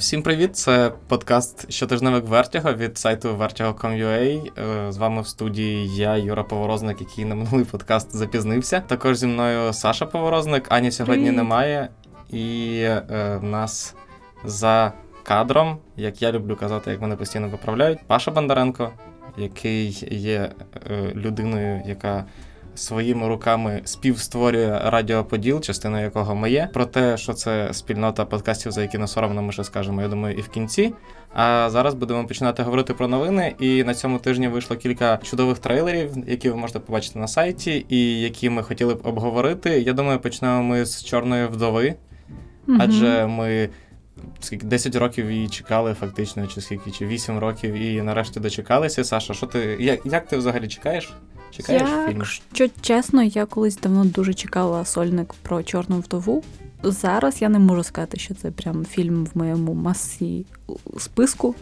Всім привіт! Це подкаст щотижневик Вертіго від сайту vertigo.com.ua. Е, з вами в студії я, Юра Поворозник, який на минулий подкаст запізнився. Також зі мною Саша Поворозник. Ані сьогодні Привіт. немає, і е, в нас за кадром, як я люблю казати, як мене постійно виправляють, Паша Бондаренко, який є е, людиною, яка своїми руками співстворює радіоподіл, частиною якого ми є. Про те, що це спільнота подкастів, за які не соромно, ми ще скажемо, я думаю, і в кінці. А зараз будемо починати говорити про новини. І на цьому тижні вийшло кілька чудових трейлерів, які ви можете побачити на сайті, і які ми хотіли б обговорити. Я думаю, почнемо ми з чорної вдови, адже ми. Скільки 10 років її чекали, фактично, чи скільки, чи 8 років, і нарешті дочекалися. Саша, що ти як, як ти взагалі чекаєш? Чекаєш фільм? Що чесно, я колись давно дуже чекала сольник про чорну вдову. Зараз я не можу сказати, що це прям фільм в моєму масі списку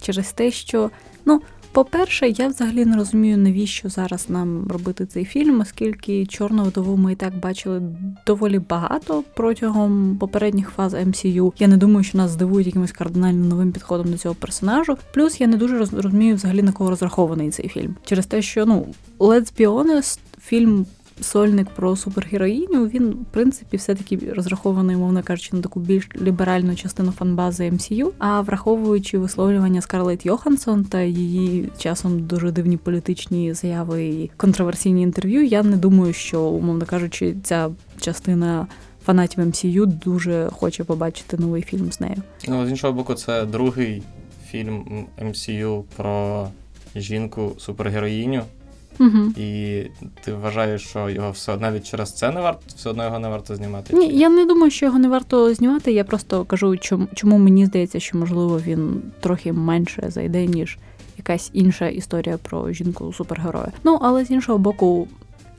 через те, що, ну, по-перше, я взагалі не розумію, навіщо зараз нам робити цей фільм, оскільки чорну вдову ми і так бачили доволі багато протягом попередніх фаз MCU. Я не думаю, що нас здивують якимось кардинально новим підходом до цього персонажу. Плюс я не дуже роз- розумію взагалі на кого розрахований цей фільм. Через те, що ну let's be honest, фільм. Сольник про супергероїню, він, в принципі, все-таки розрахований, мовно кажучи, на таку більш ліберальну частину фанбази MCU, А враховуючи висловлювання Скарлетт Йоханссон та її часом дуже дивні політичні заяви і контроверсійні інтерв'ю, я не думаю, що, умовно кажучи, ця частина фанатів MCU дуже хоче побачити новий фільм з нею. Ну, з іншого боку, це другий фільм MCU про жінку супергероїню, Угу. і ти вважаєш, що його все навіть через це не варто, все одно його не варто знімати. Ні, я не думаю, що його не варто знімати. Я просто кажу, чому, чому мені здається, що можливо він трохи менше зайде, ніж якась інша історія про жінку супергероя. Ну але з іншого боку,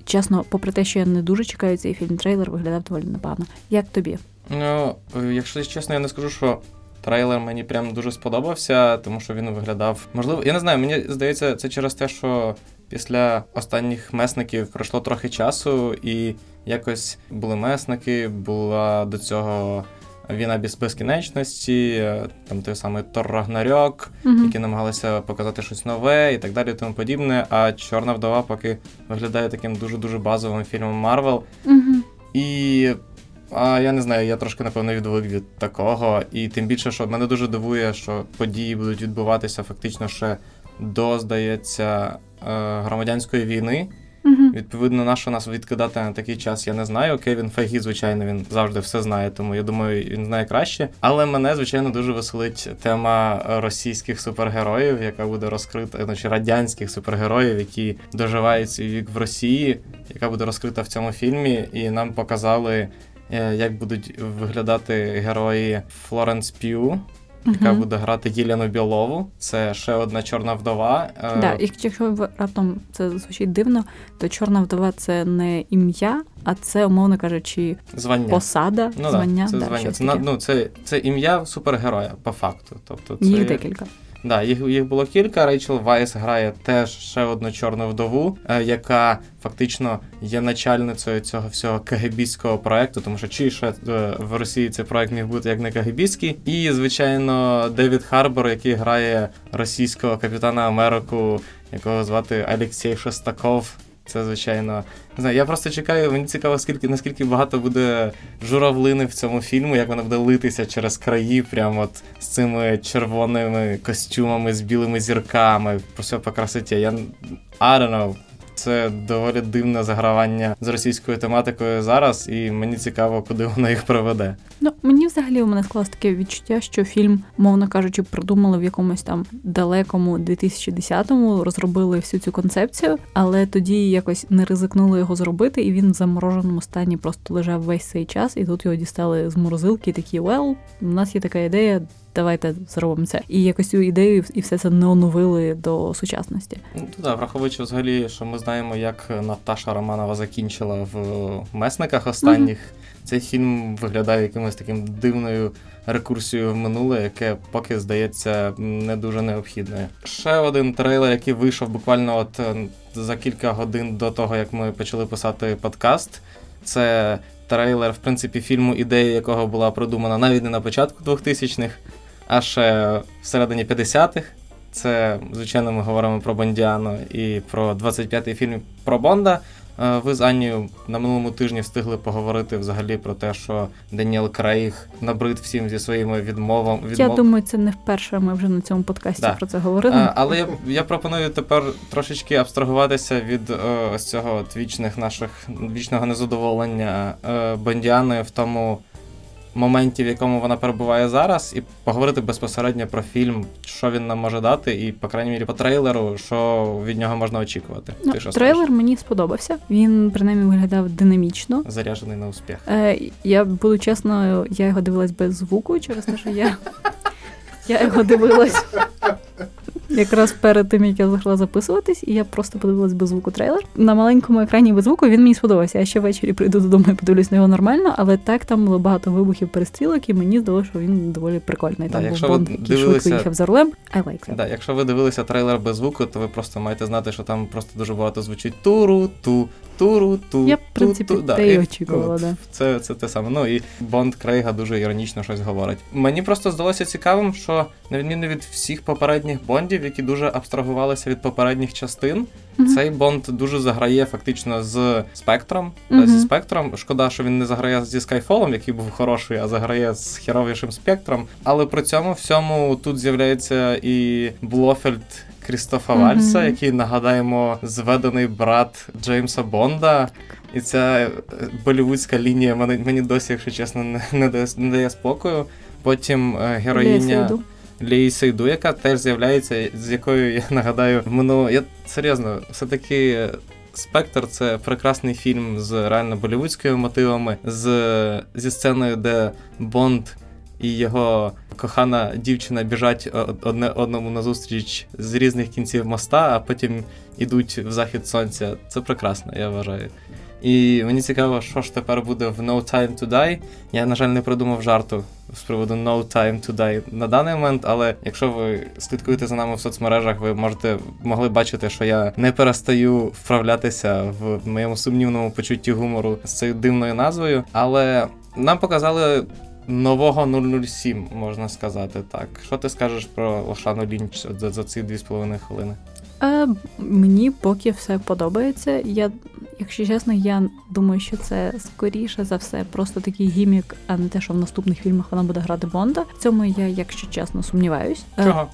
чесно, попри те, що я не дуже чекаю цей фільм, трейлер виглядав доволі непогано. Як тобі? Ну, якщо чесно, я не скажу, що трейлер мені прям дуже сподобався, тому що він виглядав. Можливо, я не знаю, мені здається, це через те, що після останніх месників пройшло трохи часу, і якось були месники, була до цього. Війна без безкінечності, е, там той самий Тор Рагнарьок, Угу. які намагалися показати щось нове і так далі, і тому подібне. А Чорна вдова поки виглядає таким дуже-дуже базовим фільмом Марвел. Угу. І а, я не знаю, я трошки напевно відвик від такого. І тим більше, що мене дуже дивує, що події будуть відбуватися фактично ще до, здається, громадянської війни. Угу. Відповідно, на що нас відкидати на такий час, я не знаю. Кевін Файгі, звичайно, він завжди все знає, тому я думаю, він знає краще. Але мене, звичайно, дуже веселить тема російських супергероїв, яка буде розкрита, чи радянських супергероїв, які доживають свій вік в Росії, яка буде розкрита в цьому фільмі, і нам показали. е, Як будуть виглядати герої Флоренс П'ю, яка буде грати Єлену Білову. Це ще одна чорна вдова. Е, Да, і якщо раптом це звучить дивно, то чорна вдова це не ім'я, а це, умовно кажучи, Звання. посада, Ну, звання. це да, звання. Це, ну, це, це ім'я супергероя, по факту. Тобто, це, Їх декілька. Да, їх, їх було кілька. Рейчел Вайс грає теж ще одну чорну вдову, е, яка фактично є начальницею цього всього КГБського проекту, тому що чи ще е, в Росії цей проект міг бути як не КГБський. І, звичайно, Девід Харбор, який грає російського капітана Америку, якого звати Алексій Шестаков. Це звичайно не знаю. Я просто чекаю. Мені цікаво, скільки наскільки багато буде журавлини в цьому фільму, як вона буде литися через краї, прямо от з цими червоними костюмами, з білими зірками. Прям все по красоті. Я I don't know. Це доволі дивне загравання з російською тематикою зараз, і мені цікаво, куди воно їх приведе. Ну, мені взагалі у мене склалось таке відчуття, що фільм, мовно кажучи, придумали в якомусь там далекому 2010-му, розробили всю цю концепцію, але тоді якось не ризикнули його зробити, і він в замороженому стані просто лежав весь цей час, і тут його дістали з морозилки, такі well, у нас є така ідея. Давайте зробимо це. І якось цю ідею і все це не оновили до сучасності. Ну, да, враховуючи взагалі, що ми знаємо, як Наташа Романова закінчила в месниках останніх. Цей фільм виглядає якимось таким дивною рекурсією в минуле, яке поки здається не дуже необхідною. Ще один трейлер, який вийшов буквально от е, за кілька годин до того, як ми почали писати подкаст. Це трейлер, в принципі, фільму, ідея якого була продумана навіть не на початку 2000-х, А ще всередині 50-х. Це, звичайно, ми говоримо про Бондіану і про 25-й фільм про Бонда. Е, Ви з Аннією на минулому тижні встигли поговорити взагалі про те, що Даніел Крейг набрид всім зі своїми відмовами. Я думаю, це не вперше. Ми вже на цьому подкасті Да. про це говорили. А, але я, я пропоную тепер трошечки абстрагуватися від е, ось цього от вічних наших вічного незадоволення е, Бондіаною в тому моменті, в якому вона перебуває зараз, і поговорити безпосередньо про фільм, що він нам може дати, і, по крайній мірі, по трейлеру, що від нього можна очікувати. Ну, Ти що трейлер скажеш? мені сподобався. Він принаймні виглядав динамічно. заряджений на успіх. Е, я буду чесною, я його дивилась без звуку, через те, що я, я його дивилась якраз перед тим, як я зайшла записуватись, і я просто подивилась без звуку трейлер. На маленькому екрані без звуку він мені сподобався. Я ще ввечері прийду додому і подивлюсь на його нормально, але так там було багато вибухів перестрілок, і мені здалося, що він доволі прикольний. Да, Там якщо був ви який дивилися- швидко їхав за рулем. I like that. Да, якщо ви дивилися трейлер без звуку, то ви просто маєте знати, що там просто дуже багато звучить туру, ту, туру, ту. Я, в принципі, ту. Да, те і, очікувала, да. Це, це те саме. Ну і Бонд Крейга дуже іронічно щось говорить. Мені просто здалося цікавим, що на відміну від всіх попередніх бондів, які дуже абстрагувалися від попередніх частин, Мгм. цей Бонд дуже заграє фактично з спектром. Да, зі спектром. Шкода, що він не заграє зі Скайфолом, який був хороший, а заграє з херовішим спектром. Але при цьому всьому тут з'являється і Блофельд. Крістофа Мгм. Вальса, який нагадаємо зведений брат Джеймса Бонда. І ця е, болівудська лінія мені, мені досі, якщо чесно, не, не, дає, не дає спокою. Потім е, героїня Йду. Сейду, яка теж з'являється, з якою я нагадаю минуло. Я серйозно, все-таки е, Спектр це прекрасний фільм з реально болівудськими мотивами, з, зі сценою, де Бонд і його кохана дівчина біжать одне одному назустріч з різних кінців моста, а потім ідуть в захід сонця. Це прекрасно, я вважаю. І мені цікаво, що ж тепер буде в No Time to Die. Я, на жаль, не придумав жарту з приводу No Time to Die на даний момент, але якщо ви слідкуєте за нами в соцмережах, ви можете могли бачити, що я не перестаю вправлятися в моєму сумнівному почутті гумору з цією дивною назвою. Але нам показали нового 007, можна сказати так. Що ти скажеш про Лошану Лінч за, за ці дві з половиною хвилини? Е, мені поки все подобається. Я, якщо чесно, я думаю, що це скоріше за все просто такий гімік, а не те, що в наступних фільмах вона буде грати Бонда. В цьому я, якщо чесно, сумніваюсь. Е, Чого?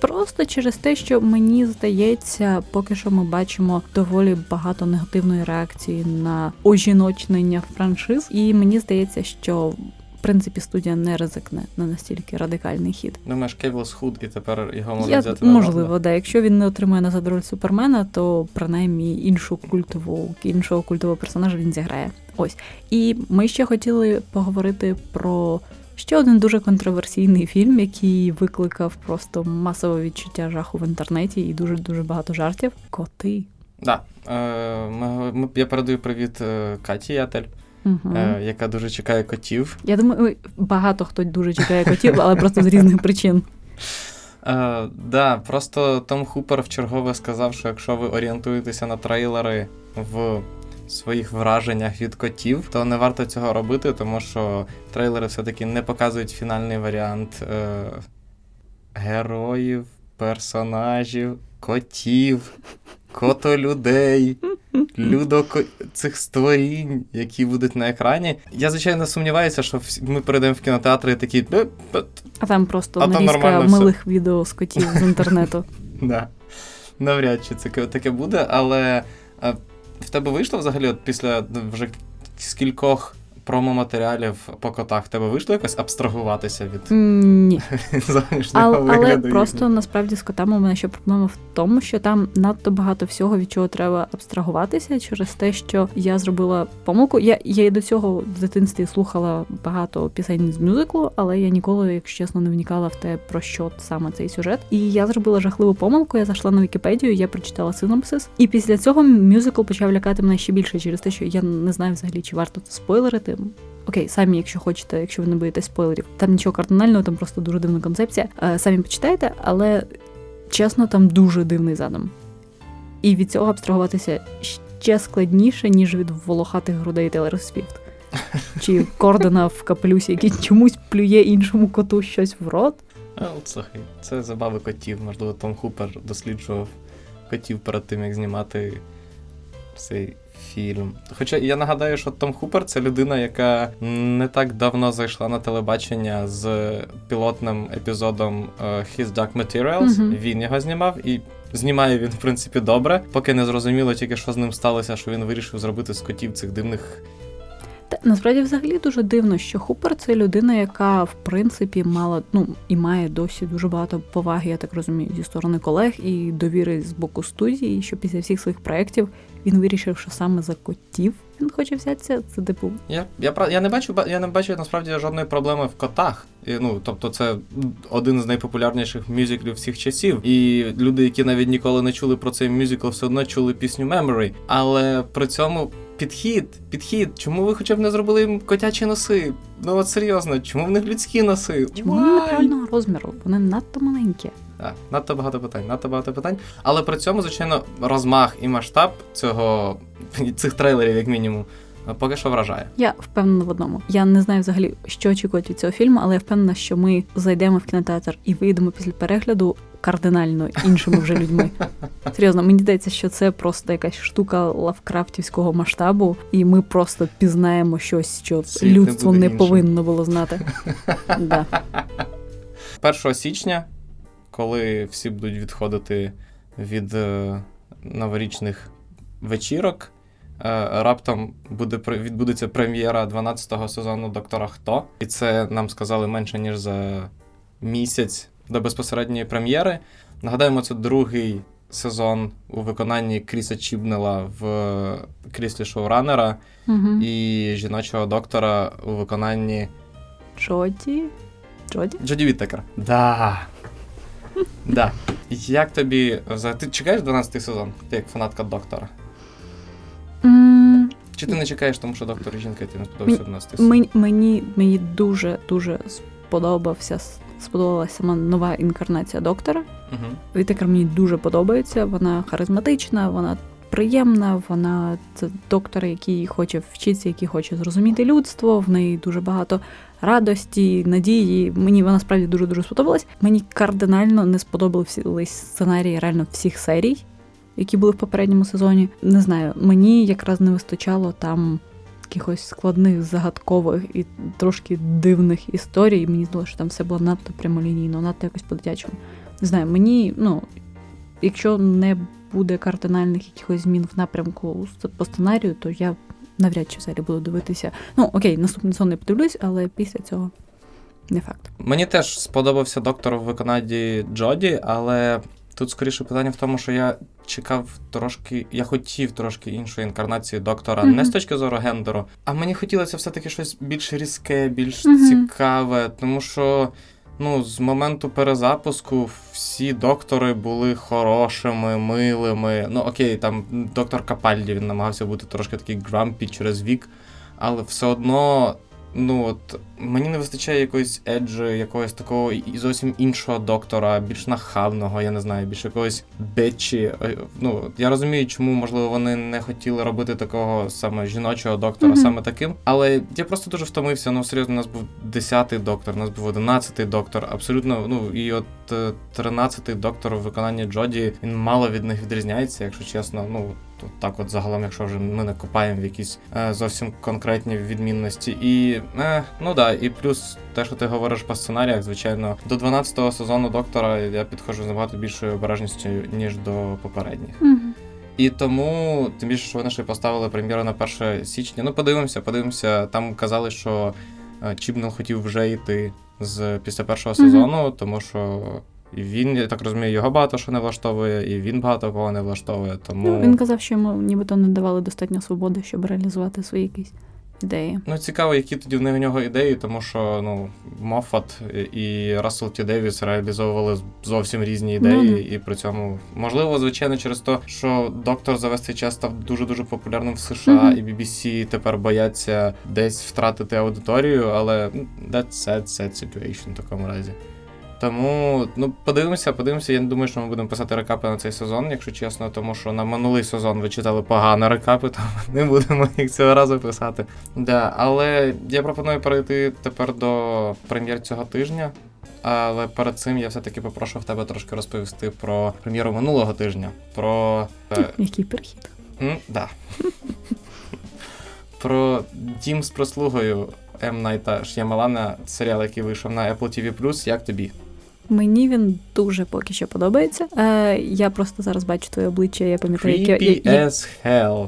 Просто через те, що мені здається, поки що ми бачимо доволі багато негативної реакції на ожіночнення франшиз, і мені здається, що принципі студія не ризикне на настільки радикальний хід. Думаєш, Кевіл схуд і тепер його можуть Я, взяти на можливо, Бонда? да. Якщо він не отримає назад роль Супермена, то принаймні іншу культову іншого культового персонажа він зіграє. Ось. І ми ще хотіли поговорити про ще один дуже контроверсійний фільм, який викликав просто масове відчуття жаху в інтернеті і дуже дуже багато жартів. Коти. Да. Е, ми, ми, я передаю привіт е, Каті Ятель, Угу. е, яка дуже чекає котів. Я думаю, багато хто дуже чекає котів, але просто з різних причин. Е, да, просто Том Хупер вчергове сказав, що якщо ви орієнтуєтеся на трейлери в своїх враженнях від котів, то не варто цього робити, тому що трейлери все-таки не показують фінальний варіант е, героїв, персонажів, котів, котолюдей. Людо цих створінь, які будуть на екрані. Я, звичайно, сумніваюся, що ми перейдемо в кінотеатри і такі. «Бе, бе, А там просто А там нарізка нормально все. милих відео з котів з інтернету. Да. Навряд чи це таке буде, але е, в тебе вийшло взагалі от після ну, вже скількох промо-матеріалів по котах, тебе вийшло якось абстрагуватися від Ні. зовнішнього Але, але вигляду? просто насправді з котами у мене ще проблема в тому, що там надто багато всього, від чого треба абстрагуватися, через те, що я зробила помилку. Я, я і до цього в дитинстві слухала багато пісень з мюзиклу, але я ніколи, якщо чесно, не вникала в те, про що саме цей сюжет. І я зробила жахливу помилку. Я зайшла на Вікіпедію, я прочитала синопсис, і після цього мюзикл почав лякати мене ще більше через те, що я не знаю взагалі, чи варто це спойлерити. Окей, самі, якщо хочете, якщо ви не боїтесь спойлерів, там нічого кардинального, там просто дуже дивна концепція. Е, Самі почитайте, але чесно, там дуже дивний задум. І від цього абстрагуватися ще складніше, ніж від волохатих грудей Тейлор Свіфт. Чи Кордона в капелюсі, який чомусь плює іншому коту щось в рот. Слухай, це забави котів. Можливо, Том Хупер досліджував котів перед тим, як знімати цей фільм. Хоча я нагадаю, що Том Хупер це людина, яка не так давно зайшла на телебачення з пілотним епізодом е, His Dark Materials. Мгм. Він його знімав і. Знімає він, в принципі, добре, поки не зрозуміло тільки, що з ним сталося, що він вирішив зробити з котів цих дивних насправді взагалі дуже дивно, що Хупер це людина, яка в принципі мала ну і має досі дуже багато поваги, я так розумію, зі сторони колег і довіри з боку студії. Що після всіх своїх проєктів він вирішив, що саме за котів він хоче взятися. Це типу Я, я, я не бачу, ба- я не бачу насправді жодної проблеми в котах. І, ну, тобто, це один з найпопулярніших мюзиклів всіх часів. І люди, які навіть ніколи не чули про цей мюзикл, все одно чули пісню Memory. Але при цьому підхід, підхід, чому ви хоча б не зробили їм котячі носи? Ну от серйозно, чому в них людські носи? чому вони неправильного розміру? Вони надто маленькі. Так, надто багато питань, надто багато питань. Але при цьому, звичайно, розмах і масштаб цього цих трейлерів, як мінімум, поки що вражає. Я впевнена в одному. Я не знаю взагалі, що очікувати від цього фільму, але я впевнена, що ми зайдемо в кінотеатр і вийдемо після перегляду кардинально іншими вже людьми. Серйозно, мені здається, що це просто якась штука лавкрафтівського масштабу, і ми просто пізнаємо щось, що Світ людство буде не повинно було знати. Да. 1 січня, коли всі будуть відходити від е, новорічних вечірок, е, раптом буде відбудеться прем'єра 12-го сезону Доктора Хто. І це нам сказали менше ніж за місяць до безпосередньої прем'єри. Нагадаємо, це другий сезон у виконанні Кріса Чібнела в е, кріслі шоуранера Угу. і жіночого доктора у виконанні Джоді? Джоді? Джоді Віттекер. Да. Да. Як тобі. Ти чекаєш 12-й сезон? Ти як фанатка доктора? Чи ти не чекаєш, тому що доктор і жінка і ти не сподобався 12-й сезон? Мені, мені, мені дуже дуже сподобався сподобалася сама нова інкарнація доктора. Угу. Вітекер мені дуже подобається. Вона харизматична, вона приємна. Вона це доктор, який хоче вчитися, який хоче зрозуміти людство. В неї дуже багато радості, надії. Мені вона справді дуже дуже сподобалась. Мені кардинально не сподобались сценарії реально всіх серій, які були в попередньому сезоні. Не знаю, мені якраз не вистачало там. Якихось складних, загадкових і трошки дивних історій. Мені здалося, що там все було надто прямолінійно, надто якось по-дитячому. Не знаю, мені, ну, якщо не буде кардинальних якихось змін в напрямку по сценарію, то я навряд чи взагалі буду дивитися. Ну, окей, наступний сон не подивлюсь, але після цього не факт. Мені теж сподобався доктор в виконанні Джоді, але тут скоріше питання в тому, що я чекав трошки, я хотів трошки іншої інкарнації доктора, Мгм. не з точки зору гендеру, а мені хотілося все-таки щось більш різке, більш Мгм. цікаве, тому що. Ну, з моменту перезапуску всі доктори були хорошими, милими. Ну, окей, там доктор Капальді він намагався бути трошки такий грампі через вік, але все одно, ну от мені не вистачає якоїсь еджі, якогось такого і зовсім іншого доктора, більш нахабного, я не знаю, більш якогось бетчі. Е, Ну, я розумію, чому, можливо, вони не хотіли робити такого саме жіночого доктора, Мгм. саме таким. Але я просто дуже втомився. Ну, серйозно, у нас був 10-й доктор, у нас був 11-й доктор. Абсолютно, ну і от е, 13-й доктор у виконанні Джоді, він мало від них відрізняється, якщо чесно. Ну, то так от загалом, якщо вже ми не копаємо в якісь е, зовсім конкретні відмінності. І е, ну да, і плюс те, що ти говориш по сценаріях, звичайно, до 12-го сезону доктора я підходжу з набагато більшою обережністю, ніж до попередніх. І тому, тим більше, що вони ще поставили прем'єру на 1 січня. Ну, подивимося, подивимося. Там казали, що е, Чібнел хотів вже йти з після першого Мгм. сезону, тому що він, я так розумію, його багато що не влаштовує, і він багато кого не влаштовує. Тому Ну, він казав, що йому нібито не давали достатньо свободи, щоб реалізувати свої якісь ідеї. Ну, цікаво, які тоді в нього ідеї, тому що ну, Моффат і Рассел Ті Девіс реалізовували зовсім різні Ну, ідеї, і при цьому, можливо, звичайно, через те, що доктор за весь цей час став дуже-дуже популярним в США, Мгм. і BBC тепер бояться десь втратити аудиторію, але ну, that's sad, sad situation в такому разі. Тому ну подивимося, подивимося. Я не думаю, що ми будемо писати рекапи на цей сезон, якщо чесно, тому що на минулий сезон ви читали погано рекапи, то не будемо їх цього разу писати. Да, але я пропоную перейти тепер до прем'єр цього тижня. але перед цим я все-таки попрошу в тебе трошки розповісти про прем'єру минулого тижня. Про. е, Який перехід? М, да. Про дім з прислугою М. Найта Ш'ямалана, серіал, який вийшов на Apple TV+, як тобі? Мені він дуже поки що подобається. Е, я просто зараз бачу твоє обличчя, я пам'ятаю, яке, я- я-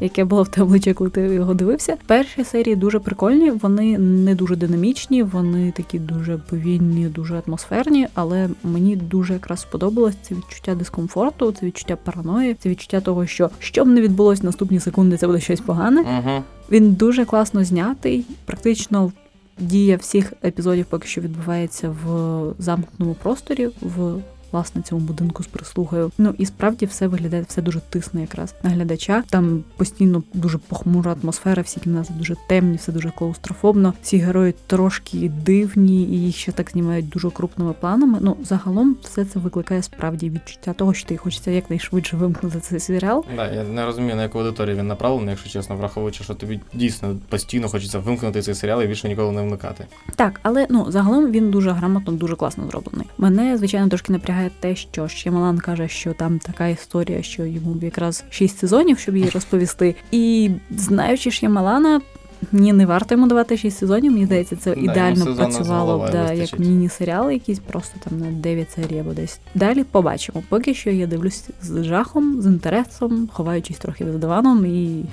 яке було в те обличчя, коли ти його дивився. Перші серії дуже прикольні, вони не дуже динамічні, вони такі дуже повільні, дуже атмосферні, але мені дуже якраз сподобалось це відчуття дискомфорту, це відчуття параної, це відчуття того, що що б не відбулось наступні секунди, це буде щось погане. Угу. Він дуже класно знятий, практично. Дія всіх епізодів поки що відбувається в замкненому просторі, в власне цьому будинку з прислугою. Ну і справді все виглядає все дуже тисне якраз на глядача. Там постійно дуже похмура атмосфера, всі кімнати дуже темні, все дуже клаустрофобно. Всі герої трошки дивні, і їх ще так знімають дуже крупними планами. Ну загалом все це викликає справді відчуття того, що ти хочеться якнайшвидше вимкнути цей серіал. Да, я не розумію, на яку аудиторію він направлений, якщо чесно, враховуючи, що тобі дійсно постійно хочеться вимкнути цей серіал і більше ніколи не вмикати. Так, але ну загалом він дуже грамотно, дуже класно зроблений. Мене звичайно трошки напрягає те, що Шямалан каже, що там така історія, що йому б якраз шість сезонів, щоб її розповісти. І знаючи Шямалана. Ні, не варто йому давати 6 сезонів. Мені здається, це ідеально з працювало головою да, як міні-серіал, якийсь просто там на 9 серій або десь. Далі побачимо. Поки що я дивлюсь з жахом, з інтересом, ховаючись трохи за диваном і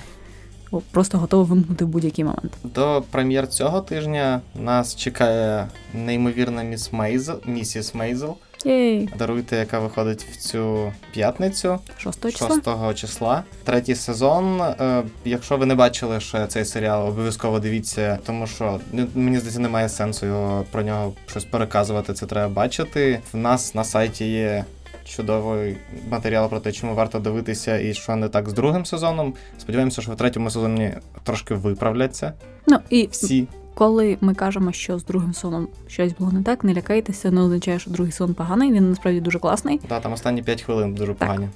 просто готова вимкнути в будь-який момент. До прем'єр цього тижня нас чекає неймовірна міс Мейзел, місіс Мейзел. Єй, Даруйте, яка виходить в цю п'ятницю. 6 числа. 6 числа. Третій сезон. Е, Якщо ви не бачили ще цей серіал, обов'язково дивіться, тому що ну, мені здається, немає сенсу його про нього щось переказувати. Це треба бачити. В нас на сайті є. Чудовий матеріал про те, чому варто дивитися і що не так з другим сезоном. Сподіваємося, що в третьому сезоні трошки виправляться Ну і всі. Коли ми кажемо, що з другим соном щось було не так, не лякайтеся, не означає, що другий сон поганий. Він насправді дуже класний. Да, там останні 5 хвилин дуже Так. погані.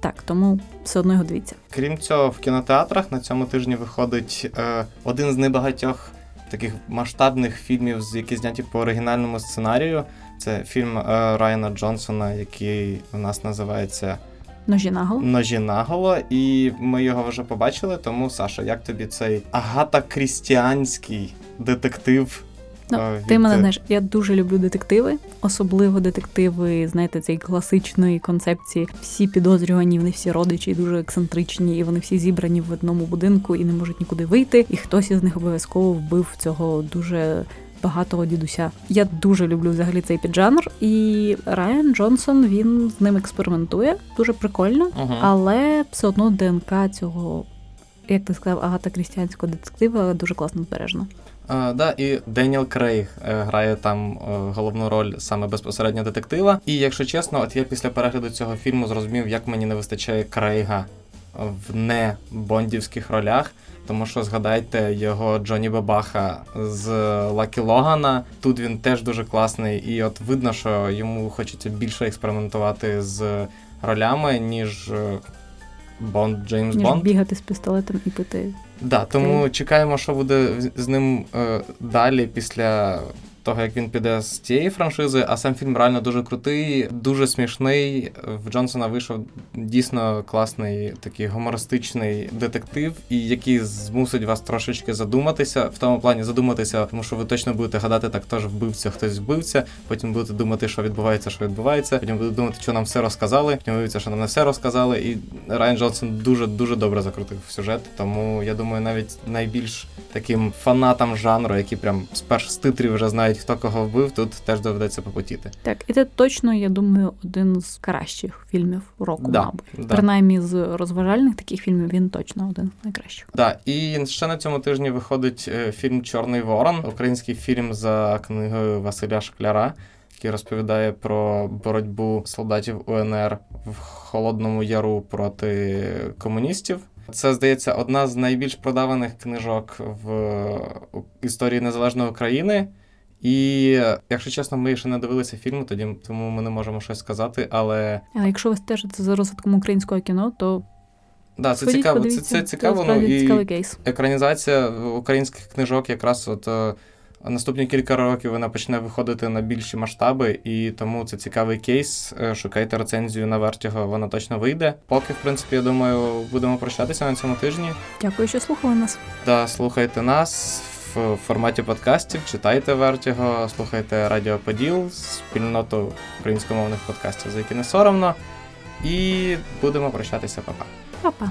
Так, тому все одно його дивіться. Крім цього, в кінотеатрах на цьому тижні виходить е, один з небагатьох таких масштабних фільмів, які зняті по оригінальному сценарію. Це фільм е, Райана Джонсона, який у нас називається Ножі наголо. Ножі наголо. І ми його вже побачили. Тому, Саша, як тобі цей агата крістіанський детектив? Ну, е, Ти мене знаєш, я дуже люблю детективи, особливо детективи, знаєте, цієї класичної концепції. Всі підозрювані, вони всі родичі, дуже ексцентричні, і вони всі зібрані в одному будинку і не можуть нікуди вийти. І хтось із них обов'язково вбив цього дуже. Багатого дідуся. Я дуже люблю взагалі цей піджанр, і Райан Джонсон він з ним експериментує дуже прикольно, Мгм. але все одно ДНК цього, як ти сказав, агата крістіанського детектива дуже класно збережено. А, да, і Деніел Крейг е, грає там е, головну роль саме безпосередньо детектива. І якщо чесно, от я після перегляду цього фільму зрозумів, як мені не вистачає Крейга в не бондівських ролях. Тому що згадайте його Джоні Бабаха з Лакі Логана. Тут він теж дуже класний, і от видно, що йому хочеться більше експериментувати з ролями, ніж е, Бонд Джеймс Ніж Бонд. бігати з пістолетом і пити Да, тому чекаємо, що буде з- ним е, далі після того, як він піде з цієї франшизи. А сам фільм реально дуже крутий, дуже смішний. В Джонсона вийшов дійсно класний такий гумористичний детектив, і який змусить вас трошечки задуматися. В тому плані задуматися, тому що ви точно будете гадати, так хто ж вбивця, хтось вбивця. Потім будете думати, що відбувається, що відбувається. Потім будете думати, що нам все розказали. Потім виявиться, що нам не все розказали. І Райан Джонсон дуже дуже добре закрутив сюжет. Тому я думаю, навіть найбільш таким фанатам жанру, які прям з перших з титрів вже знають, хто кого вбив, тут теж доведеться попотіти. Так, і це точно, я думаю, один з кращих фільмів року, Да, мабуть. да. Принаймні з розважальних таких фільмів він точно один з найкращих. Да, і ще на цьому тижні виходить е, фільм Чорний Ворон, український фільм за книгою Василя Шкляра, який розповідає про боротьбу солдатів УНР в Холодному Яру проти комуністів. Це здається одна з найбільш продаваних книжок в історії незалежної України. І якщо чесно, ми ще не дивилися фільму, тоді тому ми не можемо щось сказати. Але Але якщо ви стежите за розвитком українського кіно, то да, це цікаво. Це, подивіться. це цікаво. Ну, справді і цікавий кейс. екранізація українських книжок якраз от е, Наступні кілька років вона почне виходити на більші масштаби, і тому це цікавий кейс. Е, Шукайте рецензію на Vertigo, вона точно вийде. Поки, в принципі, я думаю, будемо прощатися на цьому тижні. Дякую, що слухали нас. Та слухайте нас в форматі подкастів, читайте Вертіго, слухайте Радіо Поділ, спільноту українськомовних подкастів, за які не соромно. І будемо прощатися, Па-па. Па-па.